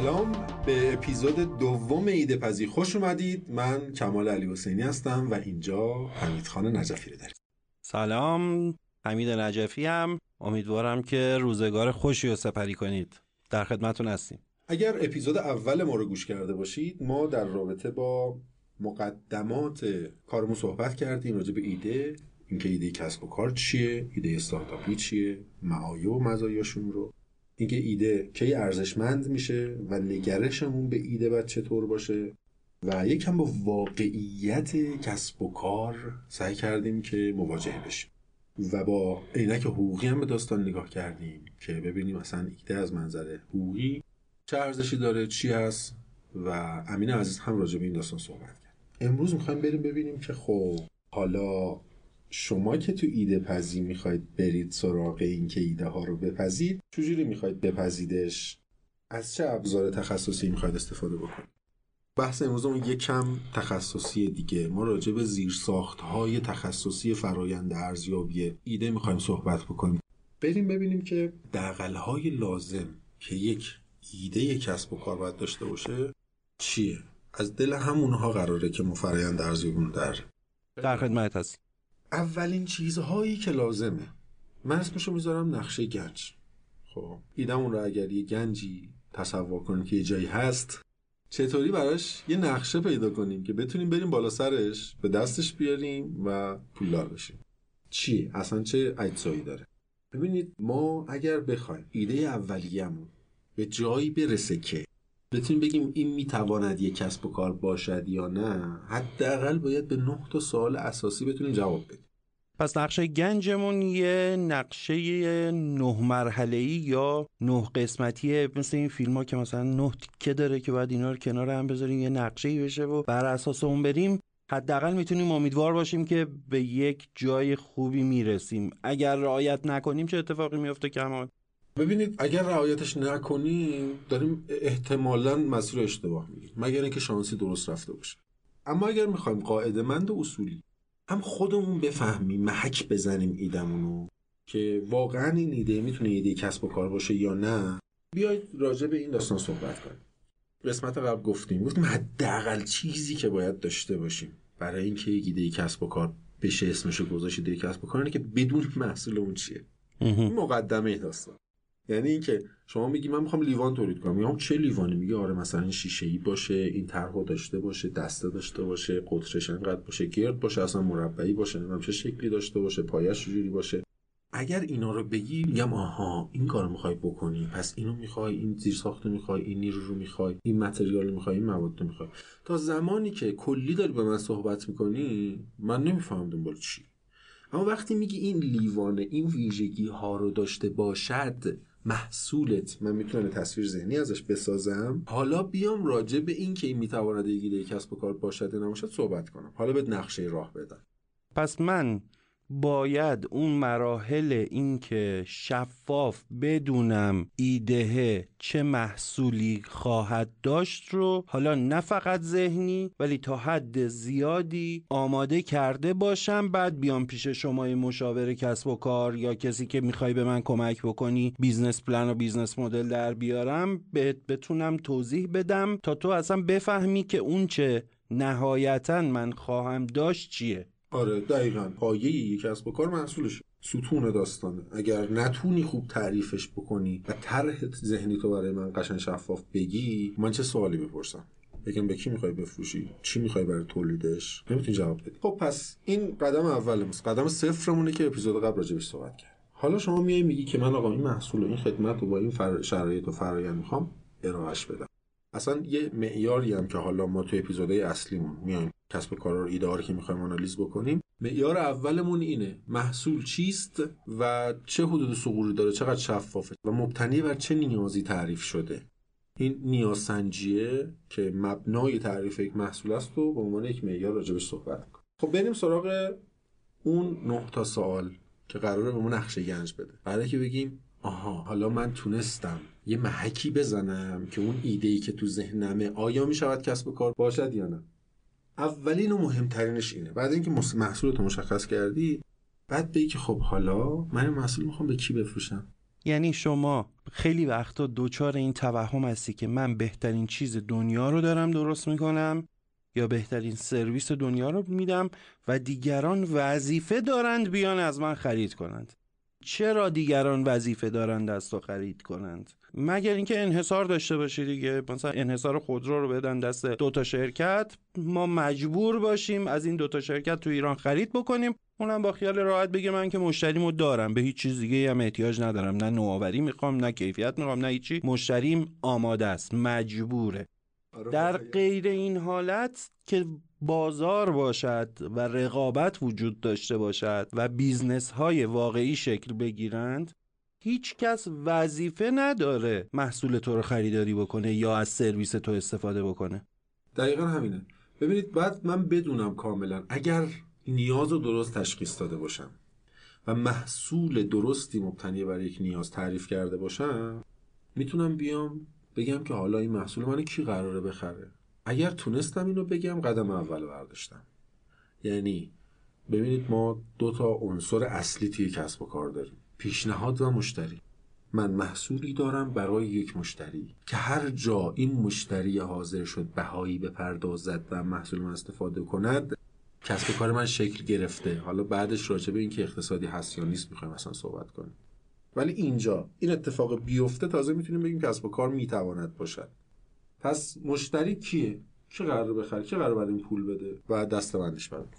سلام به اپیزود دوم ایده پذیر خوش اومدید. من کمال علی حسینی هستم و اینجا حمید خان نجفی رو داریم. سلام. حمید نجفی هم. امیدوارم که روزگار خوشی رو سپری کنید. در خدمتون هستیم. اگر اپیزود اول ما رو گوش کرده باشید ما در رابطه با مقدمات کارمون صحبت کردیم راجع به ایده. اینکه ایده کسب و کار چیه ایده استارتاپی چیه معایب و مزایاشون رو. اینکه ایده کی ارزشمند میشه و نگرشمون به ایده باید چطور باشه و یکم با واقعیت کسب و کار سعی کردیم که مواجه بشیم. و با عینک حقوقی هم به داستان نگاه کردیم که ببینیم اصلا ایده از منظر حقوقی چه ارزشی داره چی هست و امین عزیز هم راجع به این داستان صحبت کرد. امروز می‌خوایم بریم ببینیم که خب حالا شما که تو ایده پذی می‌خواید برید سراغ این که ایده ها رو بپذید چجوری می‌خواید بپذیدش از چه ابزار تخصصی می‌خواید استفاده بکنید؟ بحث امروزمون یک کم تخصصی دیگه. ما راجع به زیرساخت های تخصصی فرایند ارزیابی ایده می‌خوایم صحبت بکنیم. بریم ببینیم که دقل های لازم که یک ایده کسب و کار باید داشته باشه چیه. از دل همونها قراره که ما فرایند ارزیابی در در خدمت هست اولین چیزهایی که لازمه. من اسمشو می‌ذارم نقشه گنج خب ایدمون رو اگر یه گنجی تصور کنیم که یه جایی هست چطوری براش یه نقشه پیدا کنیم که بتونیم بریم بالا سرش به دستش بیاریم و پولدار بشیم. چی؟ اصلا چه اجزایی داره؟ ببینید ما اگر بخوایم ایده اولیه‌مون به جایی برسه که بتونیم بگیم این می‌تواند یک کسب و کار باشد یا نه حداقل باید به نه تا سوال اساسی بتونیم جواب بدیم. پس نقشه گنجمون یه نقشه نه مرحله ای یا نه قسمتیه مثل این فیلم ها که مثلا نه تیکه داره که باید اینا رو کنار هم بذاریم یه نقشه ای بشه و بر اساس اون بریم. حداقل می‌تونیم امیدوار باشیم که به یک جای خوبی می‌رسیم. اگر رعایت نکنیم چه اتفاقی میفته کمال ببینید اگر رعایتش نکنیم داریم احتمالا مسیر اشتباه میگیم مگر اینکه شانسی درست رفته باشه. اما اگر می‌خوایم قاعده مند و اصولی هم خودمون بفهمیم محک بزنیم ایدمونو که واقعا این ایده می‌تونه ایده کسب و کار باشه یا نه بیاید راجع به این داستان صحبت کنیم. قسمت قبل گفتیم گفتیم حداقل چیزی که باید داشته باشیم برای اینکه یک ایده کسب و کار بشه اسمشو گذاشت ایده کسب و کار که بدون محصول اون چیه. مقدمه داستان. یعنی اینکه شما میگی من می‌خوام لیوان تولید کنم. میگم چه لیوانی؟ میگه آره مثلا شیشه ای باشه این طرحو داشته باشه دسته داشته باشه قطرش انقدر باشه گرد باشه اصلا مربعی باشه نمی‌دونم چه شکلی داشته باشه پایش جوری باشه. اگر اینا رو بگی میگم آها این کارو می‌خوای بکنی. پس اینو می‌خوای این زیر ساختو می‌خوای این نیرو رو می‌خوای این متریال می‌خوای این مواد می‌خوای. تا زمانی که کلی داری به من صحبت می‌کنی من نمی‌فهمم دنبال چی. اما وقتی میگی این لیوانه این ویژگی ها رو داشته باشد محصولت. من می‌تونم تصویر ذهنی ازش بسازم؟ حالا بیام راجع به این که این می‌تواند یک کسب و کار باشد نباشد صحبت کنم. حالا به نقشه راه بدم. پس من باید اون مراحل اینکه شفاف بدونم ایده چه محصولی خواهد داشت رو حالا نه فقط ذهنی ولی تا حد زیادی آماده کرده باشم بعد بیام پیش شما مشاور کسب و کار یا کسی که می‌خوای به من کمک بکنی business plan و business مدل در بیارم بهت بتونم توضیح بدم تا تو اصلا بفهمی که اون چه نهایتا من خواهم داشت چیه. آره دقیقا. پایه یک کسب و کار محصولش ستون داستانه. اگر نتونی خوب تعریفش بکنی و طرح ذهنی تو برای من قشن شفاف بگی من چه سوالی بپرسم؟ بگم به کی می‌خوای بفروشی؟ چی می‌خوای برای تولیدش؟ نمی‌تونی جواب بدی. خب پس این قدم اولمون قدم صفرمونه که اپیزود قبل راجبش صحبت کرد حالا شما میای میگی که من آقا این محصول و این خدمت رو با این فر... شرایط و فرایند می‌خوام ارائهش بدم. اصلا یه معیاری هم که حالا ما تو اپیزودهای اصلیمون میایم کسب و کارا رو ایده که می‌خوایم آنالیز بکنیم. معیار اولمون اینه محصول چیست و چه حدود سقوری داره چقدر شفافه و مبتنی بر چه نیازی تعریف شده. این نیازسنجیه که مبنای تعریف یک محصول است و به عنوان یک معیار راجبش صحبت کنیم خب بریم سراغ اون نه تا سوال که قراره به ما نقشه گنج بده. برای که بگیم آها حالا من تونستم یه محکی بزنم که اون ایده ای که تو ذهنمه آیا می شود کسب کار باشد یا نه؟ اولین و مهمترینش اینه. بعد اینکه محصول تو مشخص کردی بعد بگی که خب حالا من محصول می‌خوام به کی بفروشم؟ یعنی شما خیلی وقتا دوچار این توهم هستی که من بهترین چیز دنیا رو دارم درست می‌کنم یا بهترین سرویس دنیا رو میدم و دیگران وظیفه دارند بیان از من خرید کنند. چرا دیگران وظیفه دارند از تو خرید کنند؟ مگر اینکه انحصار داشته باشی دیگه؟ مثلا انحصار خودرو رو بدن دست دوتا شرکت. ما مجبور باشیم از این دوتا شرکت تو ایران خرید بکنیم. اونم با خیال راحت بگه من که مشتریمو دارم. به هیچ چیز دیگه هم احتیاج ندارم. نه نوآوری می‌خوام نه کیفیت می‌خوام نه هیچی. مشتریم آماده است. مجبوره. آره، در غیر این حالت که بازار باشد و رقابت وجود داشته باشد و business های واقعی شکل بگیرند هیچ کس وظیفه نداره محصول تو رو خریداری بکنه یا از سرویس تو استفاده بکنه. دقیقا همینه. ببینید بعد من بدونم کاملا اگر نیاز رو درست تشخیص داده باشم و محصول درستی مبتنی بر یک نیاز تعریف کرده باشم می‌تونم بیام بگم که حالا این محصول من کی قراره بخره. اگر تونستم اینو بگم قدم اول برداشتم. یعنی ببینید ما دو تا عنصر اصلی توی کسب و کار داریم. پیشنهاد و مشتری. من محصولی دارم برای یک مشتری که هر جا این مشتری حاضر شد بهایی بپردازد و محصول من استفاده کند کسب کار من شکل گرفته. حالا بعدش راجع به اینکه اقتصادی هست یا نیست می‌خوایم اصلا صحبت کنیم. ولی اینجا این اتفاق بیفته تازه می‌تونیم بگیم کسب و کار می‌تواند باشد. پس مشتری کیه؟ چه قرار بخره؟ چه قرار بعد این پول بده؟ و دستبندش برد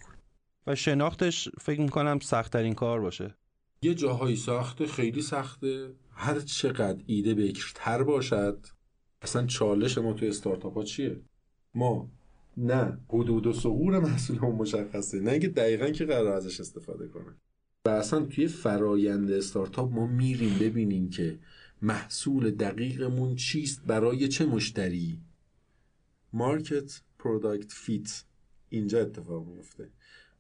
و شناختش فکر می‌کنم سختترین کار باشه. یه جاهایی سخته خیلی سخته. هر چقدر ایده بکرتر باشد اصلا چالش ما توی استارتاپ ها چیه؟ ما نه حدود و سقور محصولمون مشخصه نه اینکه دقیقا که قرار ازش استفاده کنه. و اصلا توی فرایند استارتاپ ما میریم ببینیم که محصول دقیقمون چیست برای چه مشتری. market product fit. اینجا اتفاق میفته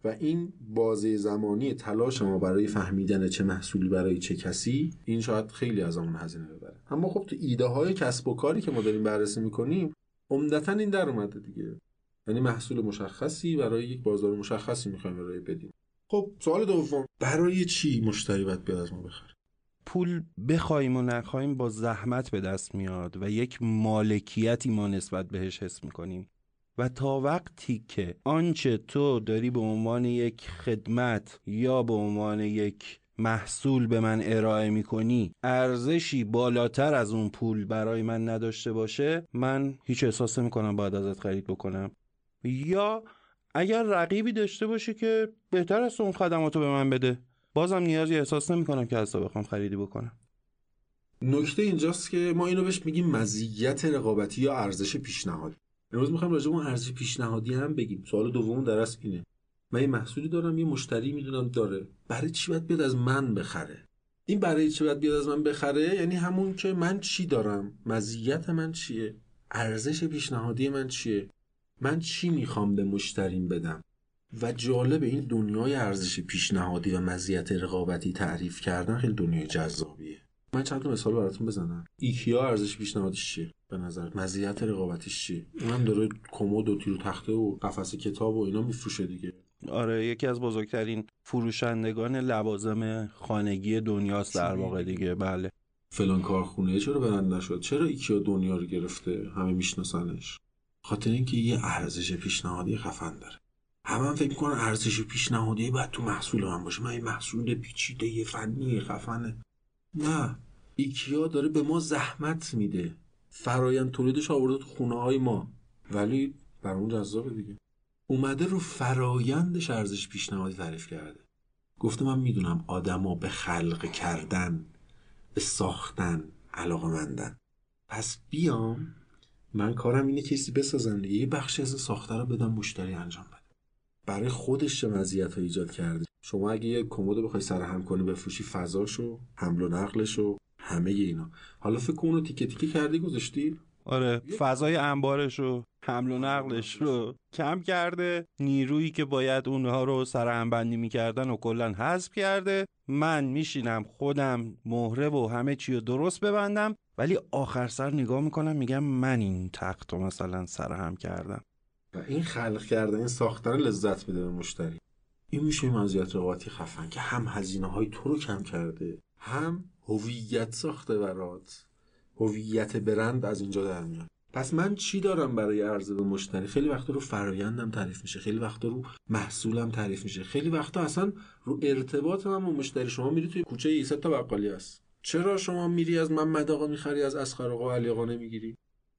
و این بازه زمانی تلاش ما برای فهمیدن چه محصولی برای چه کسی این شاید خیلی از اون هزینه ببره. اما خب تو ایده های کسب و کاری که ما داریم بررسی می‌کنیم عمدتا این در اومده دیگه. یعنی محصول مشخصی برای یک بازار مشخصی می‌خوایم برای بدیم. خب سوال دوم. برای چی مشتری باید بیاد از ما بخره؟ پول بخوایم و نخوایم با زحمت به دست میاد و یک مالکیتی ما نسبت بهش حس می‌کنیم. و تا وقتی که آنچه تو داری به عنوان یک خدمت یا به عنوان یک محصول به من ارائه می‌کنی ارزشی بالاتر از اون پول برای من نداشته باشه من هیچ احساس می‌کنم باید ازت خرید بکنم. یا اگر رقیبی داشته باشه که بهتر است اون خدماتو به من بده. بازم نیازی احساس نمی‌کنم که از بخوام خریدی بکنم. نکته اینجاست که ما اینو بهش میگیم مزیت رقابتی یا ارزش پیشنهاد. امروز می‌خوایم راجع اون ارزش پیشنهادی هم بگیم. سوال دوم در اصل اینه. من یه محصولی دارم یه مشتری می‌دونم داره. برای چی باید بیاد از من بخره؟ این برای چی باید بیاد از من بخره؟ یعنی همون که من چی دارم؟ مزیت من چیه؟ ارزش پیشنهادی من چیه؟ من چی می‌خوام به مشتریم بدم؟ و جالب این دنیای ارزش پیشنهادی و مزیت رقابتی تعریف کردن خیلی دنیای جذابیه. من چند تا مثال براتون بزنم. ایکیا ارزش پیشنهادیش چیه؟ به نظر. مزیت رقابتیش چیه؟ اونم داره کمد و تیرو تخته و قفس کتاب و اینا میفروشه دیگه. آره یکی از بزرگترین فروشندگان لوازم خانگی دنیاست در واقع دیگه. بله. فلان کارخونه چرا برند نشد؟ چرا ایکیا دنیا رو گرفته؟ همه میشناسنش. خاطر اینکه یه ارزش پیشنهادی خفن داره. همه هم فکر می‌کنن ارزش پیشنهادی باید تو محصول من باشه. من این محصول پیچیده یه فنی خفنه. نه. ایکیا داره به ما زحمت میده. فرایند تولیدش آورده تو خونه های ما. ولی برامون جذابه دیگه. اومده رو فرایندش ارزش پیشنهادی تعریف کرده. گفته من می‌دونم آدما به خلق کردن به ساختن علاقه مندن پس بیام من کارم اینه کسی بسازم دیگه یه بخشی از ساخته رو بدم مشتری انجام بده. برای خودش چه مزیت ایجاد کرده؟ شما اگه یه کمد بخوای سر هم کنی بفروشی فضاشو حمل و نقلشو همه اینا. حالا فکر کن اونو تیکه تیکه کردی گذاشتی؟ آره فضای انبارش رو حمل و نقلش رو کم کرده. نیرویی که باید اونها رو سر بندی می‌کردن و کلا حذف کرده. من میشینم خودم مهره و همه چی رو درست ببندم. ولی آخر سر نگاه می‌کنم میگم من این تخت رو مثلا سرهم کردم. و این خلق کردن این ساختن لذت میده به مشتری. این میشه مزیت رقابتی خفن که هم هزینه های تو رو کم کرده هم هویت ساخته برات. هویت برند از اینجا در میاد. پس من چی دارم برای عرضه به مشتری؟ خیلی وقتا رو فرایندم تعریف میشه خیلی وقتا رو محصولم تعریف میشه. خیلی وقتا اصلا رو ارتباط من با مشتری شما میری توی کوچه ایسا تا بقالی هست چرا شما میری از من آقا می‌خری از اسخر آقا علی آقا نمی‌گیری؟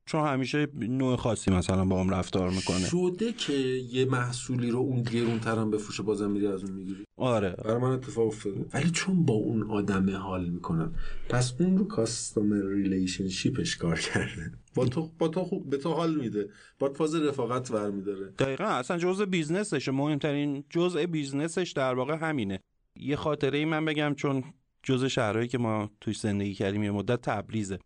چون همیشه نوع خاصی مثلا با هم رفتار می‌کنه. شده که یه محصولی رو اون گرون ترم بفروشه بازم میری از اون می‌گیری؟ آره. برای من اتفاق افتاده. ولی چون با اون آدم حال می‌کنن پس اون رو customer relationship ش کار کرده. با تو با تو خوب به تو حال میده. با فاز رفاقت برمیداره. دقیقا اصلا جزء business ش مهمترین جزء business ش در واقع همینه. یه خاطره ای من بگم چون جزء شهرهایی که ما توی زندگی کردیم یه مدت تبریزه.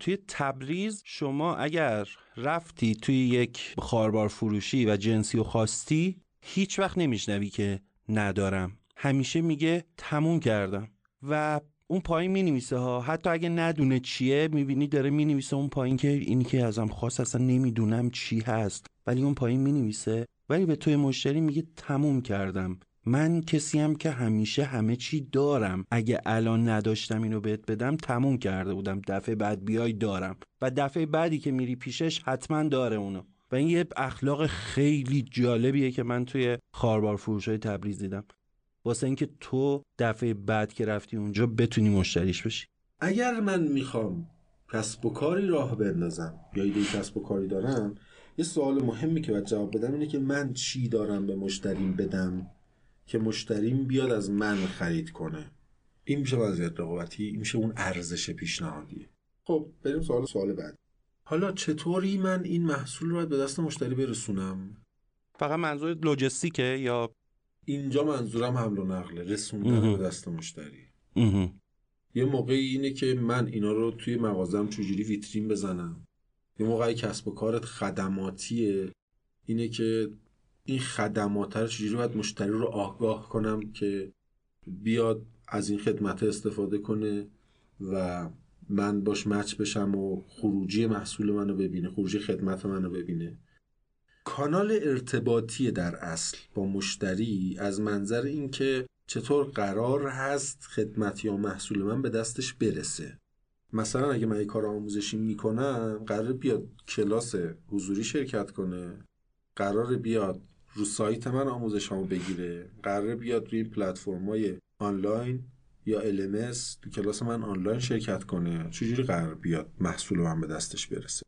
توی تبریز شما اگر رفتی توی یک خواربار فروشی و جنسی و خواستی هیچ وقت نمیشنوی که ندارم. همیشه میگه تموم کردم. و اون پایین می نویسه ها. حتی اگه ندونه چیه می‌بینی داره می نویسه اون پایین که اینی که ازم خواست اصلا نمی‌دونم چی هست. ولی اون پایین می نویسه ولی به توی مشتری میگه تموم کردم. من کسیم که همیشه همه چی دارم. اگه الان نداشتم اینو بهت بدم تموم کرده بودم. دفعه بعد بیای دارم. و دفعه بعدی که میری پیشش حتما داره اونو. و این یه اخلاق خیلی جالبیه که من توی خاربار فروش های تبریز دیدم. واسه اینکه تو دفعه بعد که رفتی اونجا بتونی مشتریش بشی. اگر من می‌خوام کسب و کاری راه بندازم یا ایده کسب و کاری دارم یه سوال مهمی که باید جواب بدم اینه که من چی دارم به مشتریم بدم؟ که مشتریم بیاد از من خرید کنه. این میشه وضعیت رقابتی این میشه اون ارزش پیشنهادی. خب بریم سوال سوال بعد. حالا چطوری من این محصول رو به دست مشتری برسونم؟ فقط منظور لوجستیکه یا اینجا منظورم حمل و نقله رسوندن به دست مشتری. یه موقعی اینه که من اینا رو توی مغازم چجوری ویترین بزنم؟ یه موقعی کسب و کارت خدماتیه. اینه که این خدمات رو چجوری باید مشتری رو آگاه کنم که بیاد از این خدمت استفاده کنه و من باش مچ بشم و خروجی محصول منو ببینه خروجی خدمت منو ببینه؟ کانال ارتباطی در اصل با مشتری از منظر اینکه چطور قرار هست خدمت یا محصول من به دستش برسه. مثلا اگه من یه کار آموزشی می‌کنم قرار بیاد کلاس حضوری شرکت کنه. قرار بیاد رو سایت من آموزش همو بگیره قراره بیاد روی پلتفرم های آنلاین یا LMS تو کلاس من آنلاین شرکت کنه. چجوری قرار بیاد محصول من به دستش برسه؟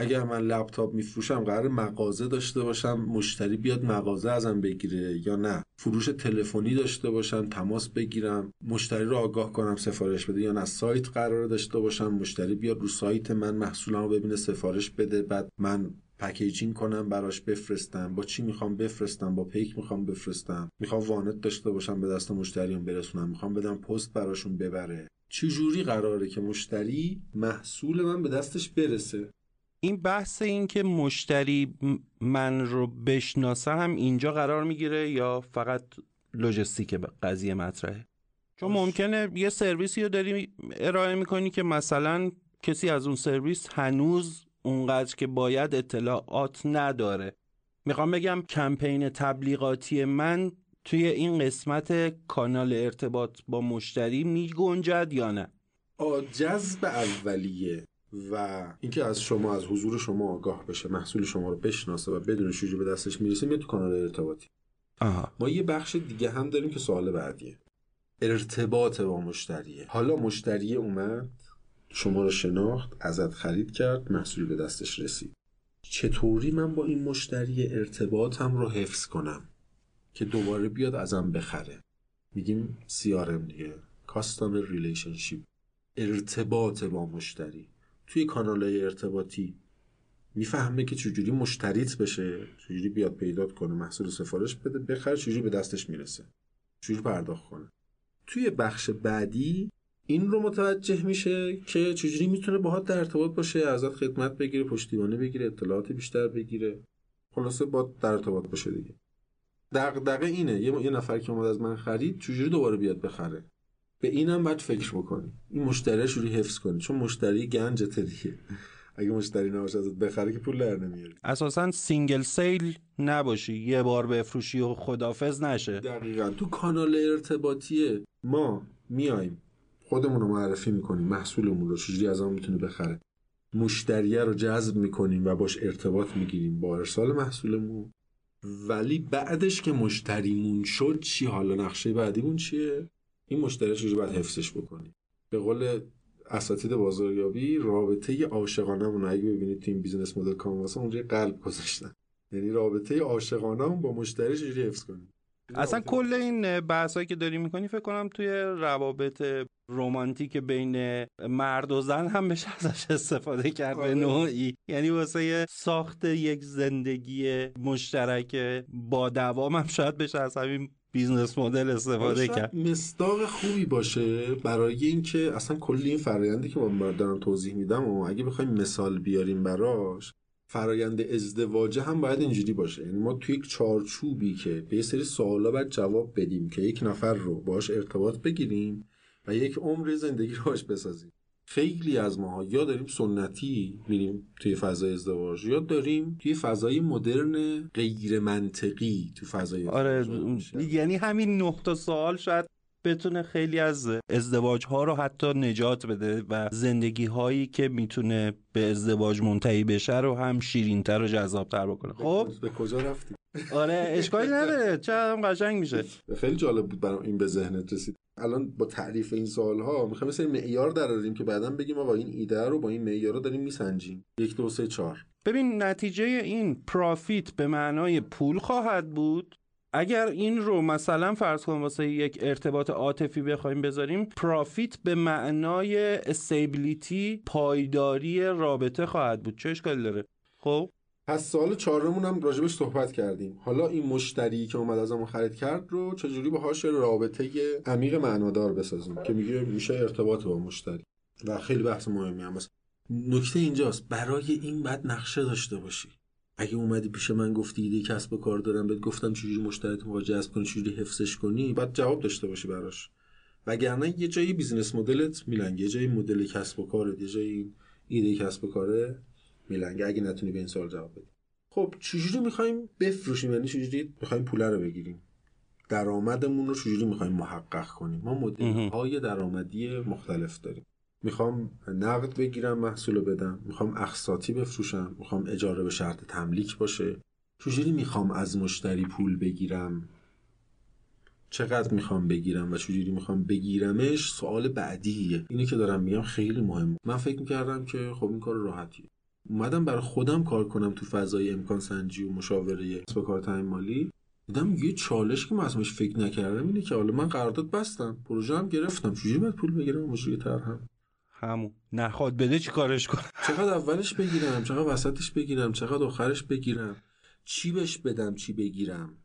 اگر من لپتاپ میفروشم قرار مغازه داشته باشم مشتری بیاد مغازه ازم بگیره یا نه؟ فروش تلفنی داشته باشم تماس بگیرم مشتری رو آگاه کنم سفارش بده یا نه؟ سایت قرار داشته باشم مشتری بیاد رو سایت من محصولمو ببینه سفارش بده بعد من packaging کنم براش بفرستم. با چی می‌خوام بفرستم؟ با پیک می‌خوام بفرستم. می‌خوام وانت داشته باشم به دست مشتریان برسونم. می‌خوام بدم پست براشون ببره. چجوری قراره که مشتری محصول من به دستش برسه؟ این بحث این که مشتری من رو بشناسه هم اینجا قرار می‌گیره یا فقط لجستیک قضیه مطرحه؟ چون ممکنه یه سرویسی رو داری ارائه می‌کنی که مثلا کسی از اون سرویس هنوز اونقدر که باید اطلاعات نداره. می‌خوام بگم کمپین تبلیغاتی من توی این قسمت کانال ارتباط با مشتری میگنجد یا نه؟ جذب اولیه و اینکه از شما از حضور شما آگاه بشه محصول شما رو بشناسه و بدون شوجی به دستش می‌رسه میاد تو کانال ارتباطی. آها. ما یه بخش دیگه هم داریم که سوال بعدیه. ارتباط با مشتریه. حالا مشتری اومد؟ شما رو شناخت ازت خرید کرد محصول به دستش رسید. چطوری من با این مشتری ارتباطم رو حفظ کنم که دوباره بیاد ازم بخره؟ میگیم CRM دیگه Customer Relationship. ارتباط با مشتری. توی کانال ارتباطی می‌فهمه که چجوری مشتریت بشه چجوری بیاد پیدات کنه محصول سفارش بده بخره چجوری به دستش می‌رسه. چجوری پرداخت کنه. توی بخش بعدی این رو متوجه میشه که چجوری می‌تونه باهات در ارتباط باشه ازت خدمت بگیره پشتیبانی بگیره اطلاعات بیشتر بگیره. خلاصه باهات در ارتباط باشه دیگه. دغدغه اینه یه, یه نفر که اومد از من خرید چجوری دوباره بیاد بخره؟ به اینم باید فکر بکنی. این مشتری رو حفظ کنی؟ چون مشتری گنجته دیگه اگه مشتری نباشه ازت بخره که پول در نمیاری. اساسا single sale نباشی. یه بار بفروشی و خدافظ نشه. دقیقا. تو کانال ارتباطی ما میایم. خودمون رو معرفی می‌کنیم محصولمون رو چجوری از آن می‌تونه بخره. مشتریه رو جذب می‌کنیم و باش ارتباط می‌گیریم با ارسال محصولمون. ولی بعدش که مشتریمون شد چی؟ حالا نقشه بعدیمون چیه؟ این مشتری چجوری باید حفظش بکنیم؟ به قول اساتید بازاریابی رابطه عاشقانه اگه ببینید تو این business model canvas اونجا قلب گذاشتن. یعنی رابطه عاشقانه با مشتری چجوری حفظ کنیم؟ اصلا کل این بحثایی که داری می‌کنی فکر کنم توی روابط رومانتیک بین مرد و زن هم بشه ازش استفاده کرد به آره. نوعی. یعنی واسه ساخت یک زندگی مشترک با دوام هم شاید بشه از همین business model استفاده کرد. مصداق خوبی باشه برای اینکه اصلا کلی این فرایندی که من دارم توضیح میدم و اگه بخوایم مثال بیاریم براش فرایند ازدواجه هم باید اینجوری باشه. یعنی ما توی یک چارچوبی که به یه سری سوالا باید جواب بدیم که یک نفر رو باش ارتباط بگیریم و یک عمر زندگی رو باش بسازیم. خیلی از ماها یا داریم سنتی میریم توی فضای ازدواج یا داریم توی فضای مدرن غیر منطقی تو فضای آره یعنی همین نقطه سوال شاید بتونه خیلی از ازدواج ها رو حتی نجات بده و زندگی هایی که می‌تونه به ازدواج منتهی بشه رو هم شیرینتر و جذابتر بکنه. خب؟ به کجا رفتی؟ آره اشکالی نداره. چه هم قشنگ میشه. خیلی جالب بود برام این به ذهنت رسید. الان با تعریف این سوال ها می‌خوایم مثل معیار دراریم که بعدا بگیم آقا این ایده رو با این معیار رو داریم میسنجیم. یک دو سه چهار. ببین نتیجه این پرافیت به معنای پول خواهد بود. اگر این رو مثلا فرض کنیم واسه یک ارتباط عاطفی بخوایم بذاریم پرافیت به معنای استیبیلیتی پایداری رابطه خواهد بود. چه اشکالی داره؟ خب. پس سال چهارمون هم راجبش صحبت کردیم. حالا این مشتری که اومد ازمون خرید کرد رو چجوری باهاش رابطه عمیق معنادار بسازیم؟ که میگه میشه ارتباط با مشتری. و خیلی بحث مهمی هم بس. نکته اینجاست. برای این بعد نقشه داشته باشی. اگه اومدی پیش من گفتی ایده کسب و کار دارم بهت گفتم چجوری مشتریت رو جذب کنی چجوری حفظش کنی بعد جواب داشته باشی براش. وگرنه یه جایی بیزینس مدلت میلنگه یه جایی مدل کسب و کارت یه جایی ایده کسب و کاره میلنگه اگه نتونی به این سوال جواب بدی. خب چجوری می‌خوایم بفروشیم؟ یعنی چجوری می‌خوایم پول رو بگیریم؟ درآمدمون رو چجوری می‌خوایم محقق کنیم؟ ما مدل های درآمدی مختلف داریم. می‌خوام نقد بگیرم محصول رو بدم. می‌خوام اقساطی بفروشم. می‌خوام اجاره به شرط تملیک باشه. چجوری می‌خوام از مشتری پول بگیرم؟ چقدر می‌خوام بگیرم و چجوری می‌خوام بگیرمش؟ سوال بعدیه. اینه که دارم میگم خیلی مهم. من فکر می‌کردم که خب این کار راحتیه. اومدم برای خودم کار کنم تو فضای امکان سنجی و مشاوره کسب کار تعیین مالی. دیدم یه چالش که من فکر نکردم اینه که حالا من قرارداد بستم. پروژه هم گرفتم. چجوری باید پول بگیرم؟ مشروع طرحم. همون. نخواد بده چی کارش کنم؟ چقدر اولش بگیرم چقدر وسطش بگیرم چقدر آخرش بگیرم. چی بهش بدم چی بگیرم؟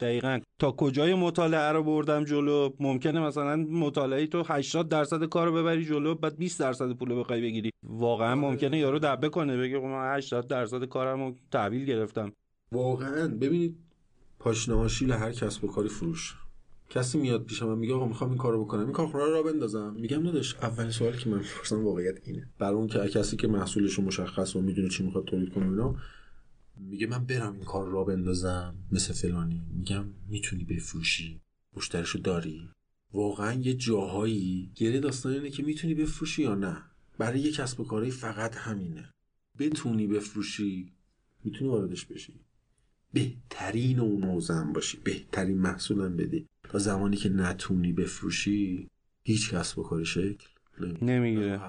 دقیقا. تا کجای مطالعه رو بردم جلو؟ ممکنه مثلا مطالعه تو 80 درصد کار رو ببری جلو بعد 20 درصد پول بخوای بگیری. واقعا آره. ممکنه یارو دبه کنه بگه خب من 80 درصد کارم رو تحویل گرفتم. واقعا. ببینید پاشنه هر کسب و کاری فروش. کسی میاد پیش من میگه آقا می‌خوام این کارو بکنم. این کارخونه رو را بندازم. میگم نداش اولین سوالی که من می‌پرسم واقعیت اینه. برای اون که کسی که محصولش رو مشخص و می‌دونه چی می‌خواد تولید کنه اینا میگه من برم این کار را بندازم مثل فلانی. میگم می‌تونی بفروشی؟ مشتریشو داری؟ واقعا یه جاهایی گره داستان اینه که می‌تونی بفروشی یا نه. برای یه کسب و کاری فقط همینه. بتونی بفروشی می‌تونی واردش بشی. بهترین اون باشی. بهترین محصولم بده تا زمانی که نتونی بفروشی هیچ کسب و کاری شکل نمی‌گیره.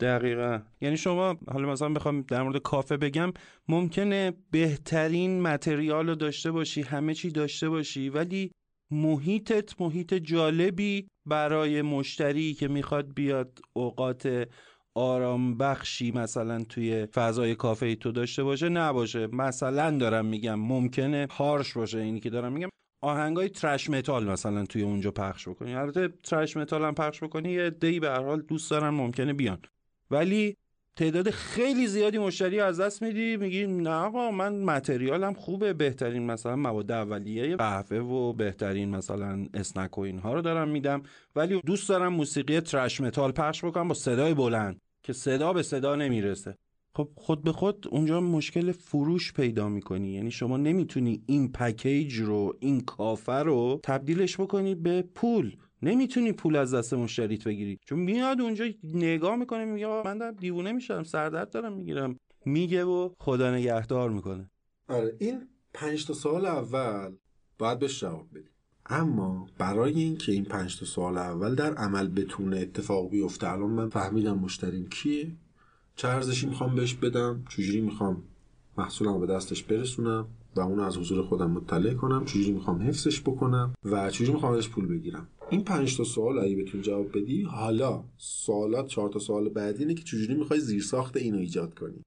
دقیقا. یعنی شما حالا مثلا بخوام در مورد کافه بگم ممکنه بهترین متریال رو داشته باشی همه چی داشته باشی ولی محیطت محیط جالبی برای مشتری که می‌خواد بیاد اوقات آرام بخشی مثلا توی فضای کافه تو داشته باشه نباشه. مثلا دارم میگم ممکنه harsh باشه اینی که دارم میگم. آهنگای thrash metal مثلا توی اونجا پخش بکنی. البته thrash metal هم پخش بکنی یه عده‌ای به هر حال دوست دارن ممکنه بیان. ولی تعداد خیلی زیادی مشتری از دست میدی میگی نه آقا من متریالم خوبه بهترین مثلا مواد اولیه قهوه و بهترین مثلا اسنک و اینها رو دارم میدم. ولی دوست دارم موسیقی ترش متال پخش بکنم با صدای بلند که صدا به صدا نمی‌رسه. خب خود به خود اونجا مشکل فروش پیدا می‌کنی. یعنی شما نمی‌تونی این پکیج رو این کافه رو تبدیلش بکنی به پول. نمی‌تونی پول از دست مشتریت بگیری. چون میاد اونجا نگاه می‌کنه میگه من دارم دیوونه میشم سردرد دارم می‌گیرم. میگه و خدا نگهدار می‌کنه. آره این پنج تا سال اول باید بهش جواب بدیم اما برای اینکه این پنج تا سال اول در عمل بتونه اتفاق بیفته الان من فهمیدم مشتریم کیه. چه ارزشی می‌خوام بهش بدم؟ چجوری می‌خوام محصولم به دستش برسونم و اون از حضور خودم مطلع کنم؟ چجوری می‌خوام حفظش بکنم؟ و چجوری می‌خوام ازش پول بگیرم؟ این پنج تا سوال اگه بتونی جواب بدی حالا سوالات چهار تا سوال بعدی اینه که چجوری می‌خوای زیرساخت اینو ایجاد کنی؟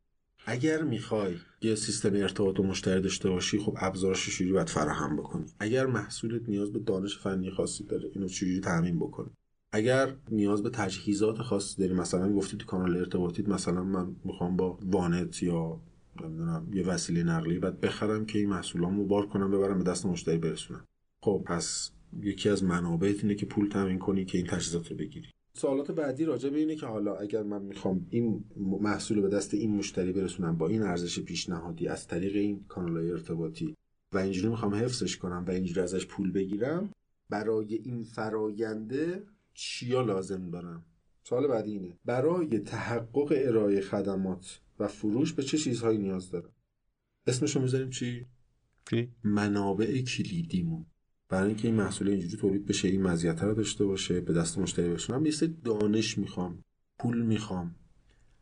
اگر می‌خوای یه سیستم ارتباط و مشتری داشته باشی خب ابزارش چجوری باید فراهم بکنی؟ اگر محصولت نیاز به دانش فنی خاصی داره اینو چجوری تامین بکنی؟ اگر نیاز به تجهیزات خاصی داری مثلا گفتی تو کانال ارتباطیت مثلا من می‌خوام با وانت یا نمی‌دونم یه وسیله نقلی بعد بخرم که این محصولامو بار کنم ببرم به دست مشتری برسونم. خب پس یکی از منابعت اینه که پول تامین کنی که این تجهیزات رو بگیری. سوالات بعدی راجع به اینه که حالا اگر من می‌خوام این محصول به دست این مشتری برسونم با این ارزش پیشنهادی از طریق این کانال ارتباطی و اینجوری می‌خوام حفظش کنم و اینجوری ازش پول بگیرم برای این فراینده چیا لازم دارم؟ سوال بعدی اینه. برای تحقق ارائه خدمات و فروش به چه چیزهایی نیاز دارم؟ اسمشو می‌ذاریم چی؟ چی؟ منابع کلیدیمون. برای اینکه این محصول اینجوری تولید بشه این مزیت رو داشته باشه به دست مشتری برسونم یه سری دانش می‌خوام پول می‌خوام.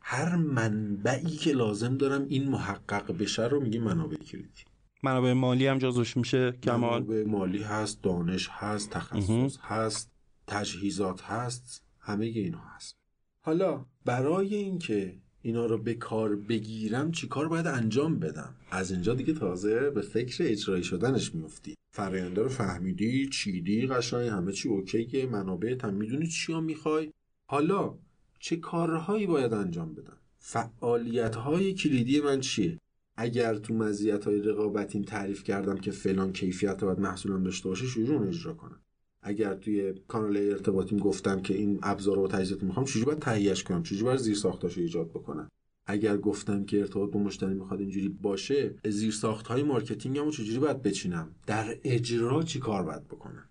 هر منبعی که لازم دارم این محقق بشه رو میگه منابع کلیدی. منابع مالی هم جزوش میشه؟ کمال؟ منابع مالی هست دانش هست تخصص هست. تجهیزات هست همه اینا هست. حالا برای اینکه اینا رو به کار بگیرم چیکار باید انجام بدم؟ از اینجا دیگه تازه به فکر اجرایی شدنش میفتی. فراینده رو فهمیدی چیدی قشنگ همه چی اوکیه منابع هم می‌دونی چیا می‌خوای؟ حالا چه کارهایی باید انجام بدم؟ فعالیت های کلیدی من چیه؟ اگر تو مزیت های رقابتیم تعریف کردم که فلان کیفیت باید محصولم داشته باشه شروع اجرا کنم. اگر توی کانال ارتباطیم گفتم که این ابزار و تجهیزات می‌خوام چجوری باید تهیهش کنم؟ چجوری باید زیر ساختاشو ایجاد بکنم؟ اگر گفتم که ارتباط با مشتری می‌خواد اینجوری باشه زیر ساخت های marketing مو چجوری باید بچینم؟ در اجرا چی کار باید بکنم؟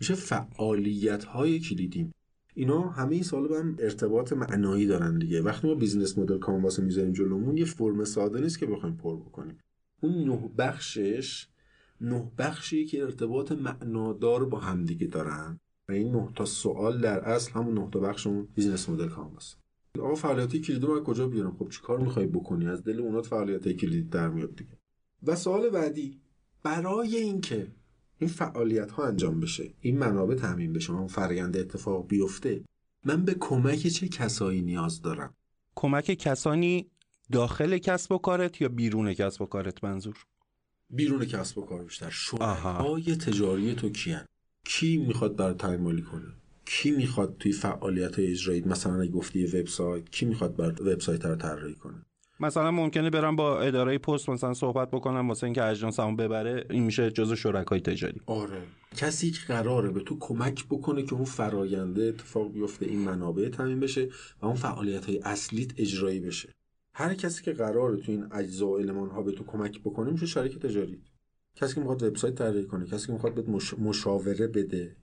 میشه فعالیت های کلیدیم. اینا همه این سوال هم ارتباط معنایی دارن دیگه. وقتی ما business model canvas می‌ذاریم جلومون یه فرم ساده نیست که بخوایم پر بکنیم. اون نه بخشش نه بخشی که ارتباط معنادار با همدیگه دارن. و این نه تا سوال در اصل همون نه تا بخش اون بیزینس مدل کانواس آقا فعالیتی کلیدی من کجا بیارم؟ خب چیکار می‌خوای بکنی؟ از دل اونات فعالیت کلیدی در میاد دیگه. و سوال بعدی برای اینکه این فعالیت ها انجام بشه این منابع تامین بشه اون فرآیند اتفاق بیفته من به کمک چه کسایی نیاز دارم؟ کمک کسانی داخل کسب و کارت یا بیرون کسب و کارت؟ منظور؟ بیرون کسب و کار بیشتر. شرکای تجاری تو کیان کی می‌خواد برای تعاملی کنه؟ کی می‌خواد توی فعالیت اجرایی مثلا اگه گفتی وبسایت کی می‌خواد بر وبسایت رو طراحی کنه؟ مثلا ممکنه برم با اداره پست مثلا صحبت بکنم واسه اینکه اجناسمو ببره این میشه جزء شرکای تجاری. آره. کسی که قراره به تو کمک بکنه که اون فراینده اتفاق بیفته این منابع تامین بشه و اون فعالیت های اصلیت اجرایی بشه. هر کسی که قراره تو این اجزا و المان ها به تو کمک بکنه میشه شریک تجاری کسی که می‌خواد وبسایت طراحی کنه کسی که می‌خواد بهت مش... مشاوره بده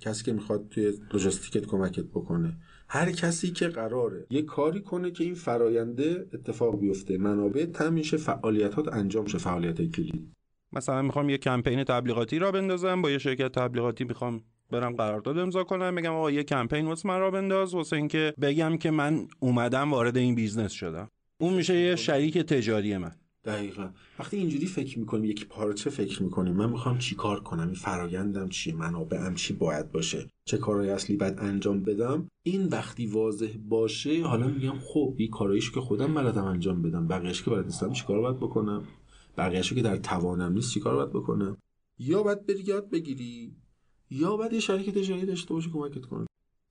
کسی که می‌خواد توی لوجستیکت کمکت بکنه. هر کسی که قراره یه کاری کنه که این فراینده اتفاق بیفته منابع تامین شه فعالیتات انجام شه فعالیت کلیدی مثلا می‌خوام یه کمپین تبلیغاتی را بندازم با یه شرکت تبلیغاتی می‌خوام برم قرارداد امضا کنم بگم آقا یه کمپین واسه من راه بنداز واسه اینکه بگم که من اومدم وارد این business شدم. اون میشه یه شریک تجاری من. دقیقا. وقتی اینجوری فکر می‌کنیم یک پارچه فکر می‌کنیم؟ من می‌خوام چی کار کنم؟ این فرایندم چیه؟ منابعم چی باید باشه؟ چه کارهای اصلی باید انجام بدم؟ این وقتی واضح باشه حالا میگم خب این کاراییش که خودم بلدم انجام بدم. بقیهش که بلد نیستم چیکار باید بکنم؟ بقیهشو که در توانم نیست چیکار باید بکنم؟ یا باید بری یاد بگیری یا باید یه شریک تجاری داشته باشه کمکت کنه.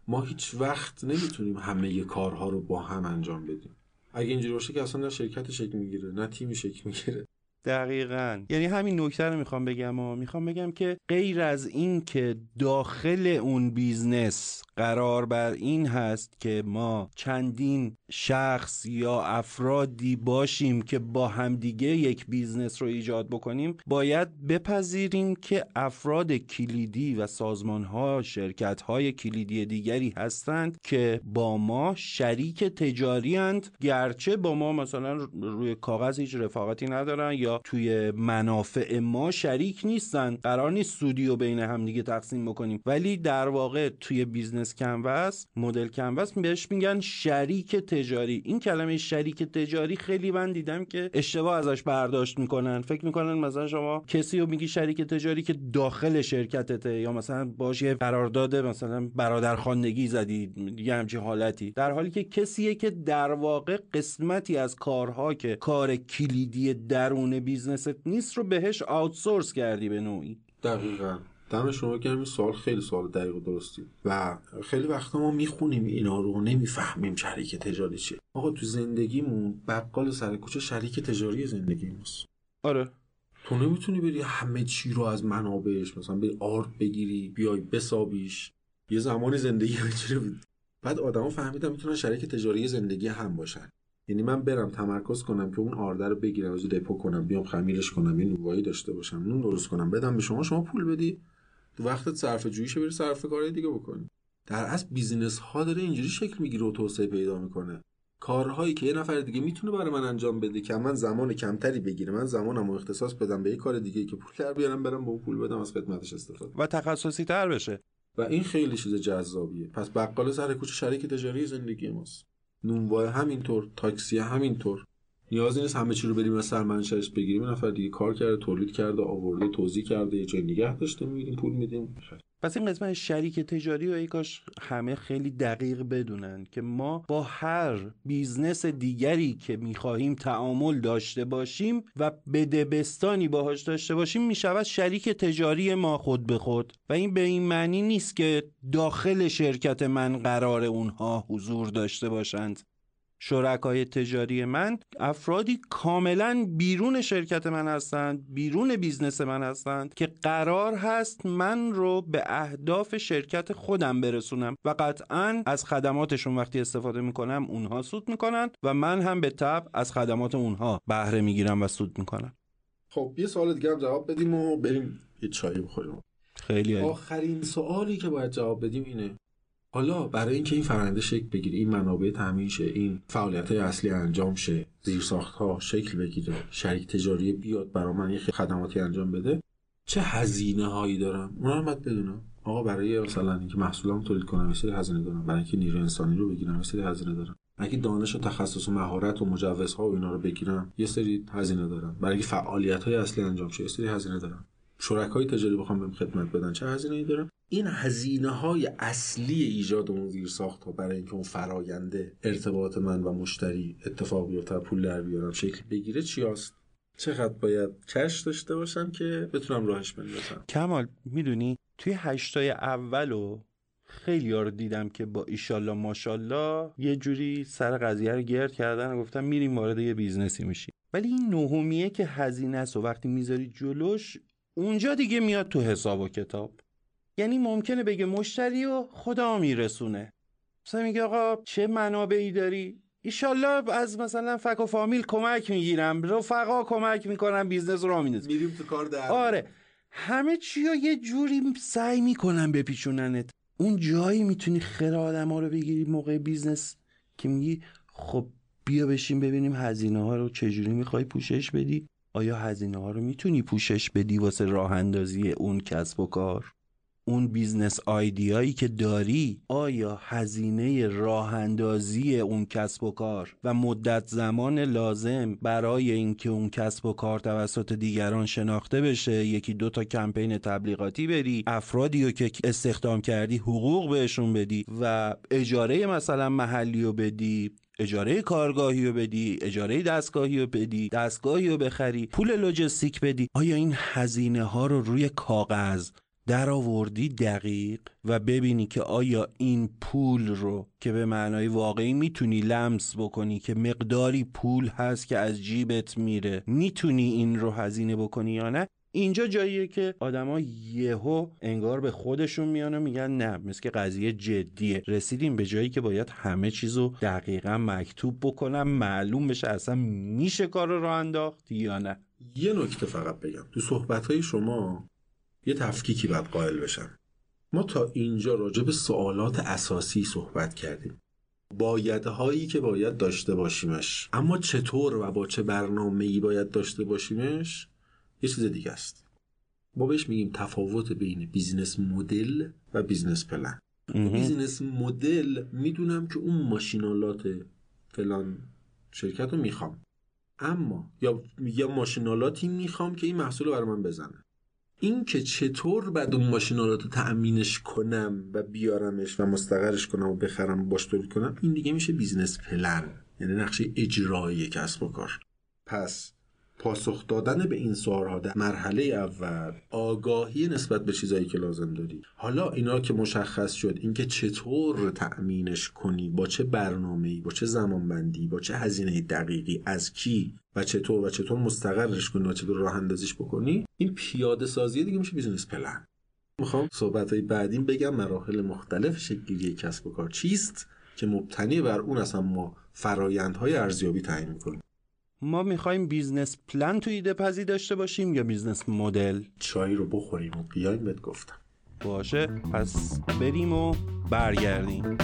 ما هیچ وقت نمی‌تونیم همه کارها رو با هم انجام بدیم. اگه اینجوری باشه که اصلا نه شرکت شکل می‌گیره نه تیمی شکل می‌گیره. دقیقا. یعنی همین نکته رو می‌خوام بگم و می‌خوام بگم که غیر از این که داخل اون business قرار بر این هست که ما چندین شخص یا افرادی باشیم که با همدیگه یک business رو ایجاد بکنیم باید بپذیریم که افراد کلیدی و سازمان ها شرکت های کلیدی دیگری هستند که با ما شریک تجاری هستند گرچه با ما مثلا روی کاغذ هیچ رفاقتی ندارن توی منافع ما شریک نیستن. قرار نیست سودی رو بین همدیگه تقسیم بکنیم. ولی در واقع توی business canvas model canvas بهش میگن شریک تجاری. این کلمه شریک تجاری خیلی من دیدم که اشتباه ازش برداشت می‌کنن. فکر می‌کنن مثلا شما کسی رو میگی شریک تجاری که داخل شرکتته یا مثلا باش یه قرارداد مثلا برادرخواندگی زدی یه همچین حالتی. در حالی که کسیه که در واقع قسمتی از کارها که کار کلیدی درون business ت نیست رو بهش outsource کردی به نوعی. دقیقا. دم شما گرم این سوال خیلی سوال دقیق و درستی. و خیلی وقتا ما می‌خونیم اینا رو نمی‌فهمیم شریک تجاری چیه. آقا تو زندگیمون بقال سر کوچه شریک تجاری زندگی ماست. آره. تو نمی‌تونی بری همه چی رو از منابعش مثلا بری آرد بگیری بیای بسابیش. یه زمان زندگی بود. بعد آدما فهمیدن می‌تونن شریک تجاری زندگی هم باشن. یعنی من برم تمرکز کنم که اون آرده رو بگیرم از دپو کنم بیام خمیرش کنم یه نونوایی داشته باشم نون درست کنم بدم به شما شما پول بدی. تو وقتت صرف جوییشه بری صرف کارهای دیگه بکنی. در اصل بیزینس ها داره اینجوری شکل می‌گیره و توسعه پیدا می‌کنه. کارهایی که یه نفر دیگه می‌تونه برای من انجام بده که من زمان کمتری بگیره من زمانم رو اختصاص بدم به یه کار دیگه که پول در بیارم برم با پول بدم از خدمتش استفاده و تخصصی تر بشه. و این خیلی چیز جذابیه. پس بقال سر کوچه شریک تجاری زندگی ماست. نونوای همینطور تاکسی همینطور. نیازی نیست همه چی رو بریم از سرمنشأش بگیریم. نفر دیگه کار کرده تولید کرده آورده توزیع کرده یه جای نگه داشته می‌گیریم پول میدیم. پس این قسمت شریک تجاری و ای کاش همه خیلی دقیق بدونن که ما با هر business دیگری که می‌خواهیم تعامل داشته باشیم و بده بستانی باهاش داشته باشیم می‌شود شریک تجاری ما خود به خود. و این به این معنی نیست که داخل شرکت من قرار اونها حضور داشته باشند. شرکای تجاری من افرادی کاملا بیرون شرکت من هستند بیرون business من هستند که قرار هست من رو به اهداف شرکت خودم برسونم و قطعا از خدماتشون وقتی استفاده می‌کنم اونها سود می‌کنن و من هم به تبع از خدمات اونها بهره می‌گیرم و سود می‌کنم. خب یه سوال دیگه هم جواب بدیم و بریم یه چایی بخوریم. خیلی آخرین سوالی که باید جواب بدیم اینه. حالا برای اینکه این فرآیند شکل بگیره این منابع تامین شه این فعالیت های اصلی انجام شه زیرساخت ها شکل بگیره شریک تجاری بیاد برای من یه خدماتی انجام بده چه هزینه هایی دارم؟ اونا رو باید بدونم. آقا برای مثلا اینکه محصولام تولید کنم سری هزینه دارم. برای اینکه نیروی انسانی رو بگیرم سری هزینه دارم. اگه دانش و تخصص و مهارت و مجوزها و اینا رو بگیرم یه سری هزینه دارم. برای اینکه فعالیت های اصلی انجام شه یه سری هزینه دارم. شرکای تجاری بخوام بهم خدمت بدن چه هزینه ای دارم این هزینه های اصلی ایجاد اون زیر ساخت ها برای اینکه اون فراینده ارتباط من و مشتری اتفاق بیفته پول در بیارم شکل بگیره چی هست؟ چقدر باید cash داشته باشم که بتونم راهش بندازم؟ کمال می‌دونی توی هشتای اول و خیلیا رو دیدم که با ایشالله ماشالله یه جوری سر قضیه رو گرد کردن و گفتم میریم وارد یه business ی میشیم. ولی این نهمیه که هزینه است و وقتی می‌ذاری جلوش اونجا دیگه میاد تو حساب و کتاب. یعنی ممکنه بگه مشتری رو خدا میرسونه. مثلا میگه آقا چه منابعی داری؟ ایشالله از مثلا فک و فامیل کمک می‌گیرم رفقا کمک می‌کنم business رو میندازم میریم تو کار در آره. همه چی رو یه جوری سعی می‌کنن بپیچوننت. اون جایی می‌تونی خر آدم ها رو بگیری موقع business که میگی خب بیا بشین ببینیم هزینه ها رو چجوری می‌خوای پوشش بدی؟ آیا هزینه ها رو می‌تونی پوشش بدی واسه راه اندازی اون کسب و کار؟ اون business idea ایی که داری آیا هزینه راه اندازی اون کسب و کار و مدت زمان لازم برای اینکه اون کسب و کار توسط دیگران شناخته بشه یکی دو تا کمپین تبلیغاتی بری افرادی رو که استخدام کردی حقوق بهشون بدی و اجاره مثلا محلی رو بدی اجاره کارگاهی رو بدی اجاره دستگاهی رو بدی دستگاهی رو بخری پول لوجستیک بدی. آیا این هزینه ها رو روی کاغذ در آوردی دقیق و ببینی که آیا این پول رو که به معنای واقعی می‌تونی لمس بکنی که مقداری پول هست که از جیبت میره می‌تونی این رو هزینه بکنی یا نه؟ اینجا جاییه که آدما یهو انگار به خودشون میان و میگن نه مثل که قضیه جدیه. رسیدیم به جایی که باید همه چیزو دقیقا مکتوب بکنم معلوم بشه اصلا میشه کار رو انداخت یا نه. یه نکته فقط بگم. تو صحبت شما یه تفکیکی باید قائل بشم. ما تا اینجا راجع به سوالات اساسی صحبت کردیم. بایدهایی که باید داشته باشیمش. اما چطور و با چه برنامه ای باید داشته باشیمش؟ یه چیز دیگه است. ما بهش میگیم تفاوت بین business model و business plan. business model می‌دونم که اون ماشین‌آلات فلان شرکت رو می‌خوام. اما یا یا ماشین‌آلاتی می‌خوام که این محصول رو برای من بزنه. این که چطور بعد اون ماشین‌آلات رو تأمینش کنم و بیارمش و مستقرش کنم و بخرم باش کنم این دیگه میشه business plan. یعنی نقشه اجرایی کسب و کار. پس پاسخ دادن به این سوالها در مرحله اول آگاهی نسبت به چیزایی که لازم داری. حالا اینا که مشخص شد اینکه چطور تأمینش کنی؟ با چه برنامه‌ای؟ با چه زمانبندی؟ با چه هزینه دقیقی؟ از کی؟ و چطور؟ و چطور مستقرش کنی؟ و چطور راه اندازیش بکنی؟ این پیاده سازی دیگه میشه business plan می‌خوام صحبت های بعدیم بگم مراحل مختلف شکل‌گیری کسب و کار چیست که مبتنی بر اون اصلا ما فرایندهای ارزیابی تعیین می‌کنیم ما می‌خوایم business plan تو ایده پزی داشته باشیم یا business model؟ چای رو بخوریم و بیایم بهت گفتم. باشه پس بریم و برگردیم.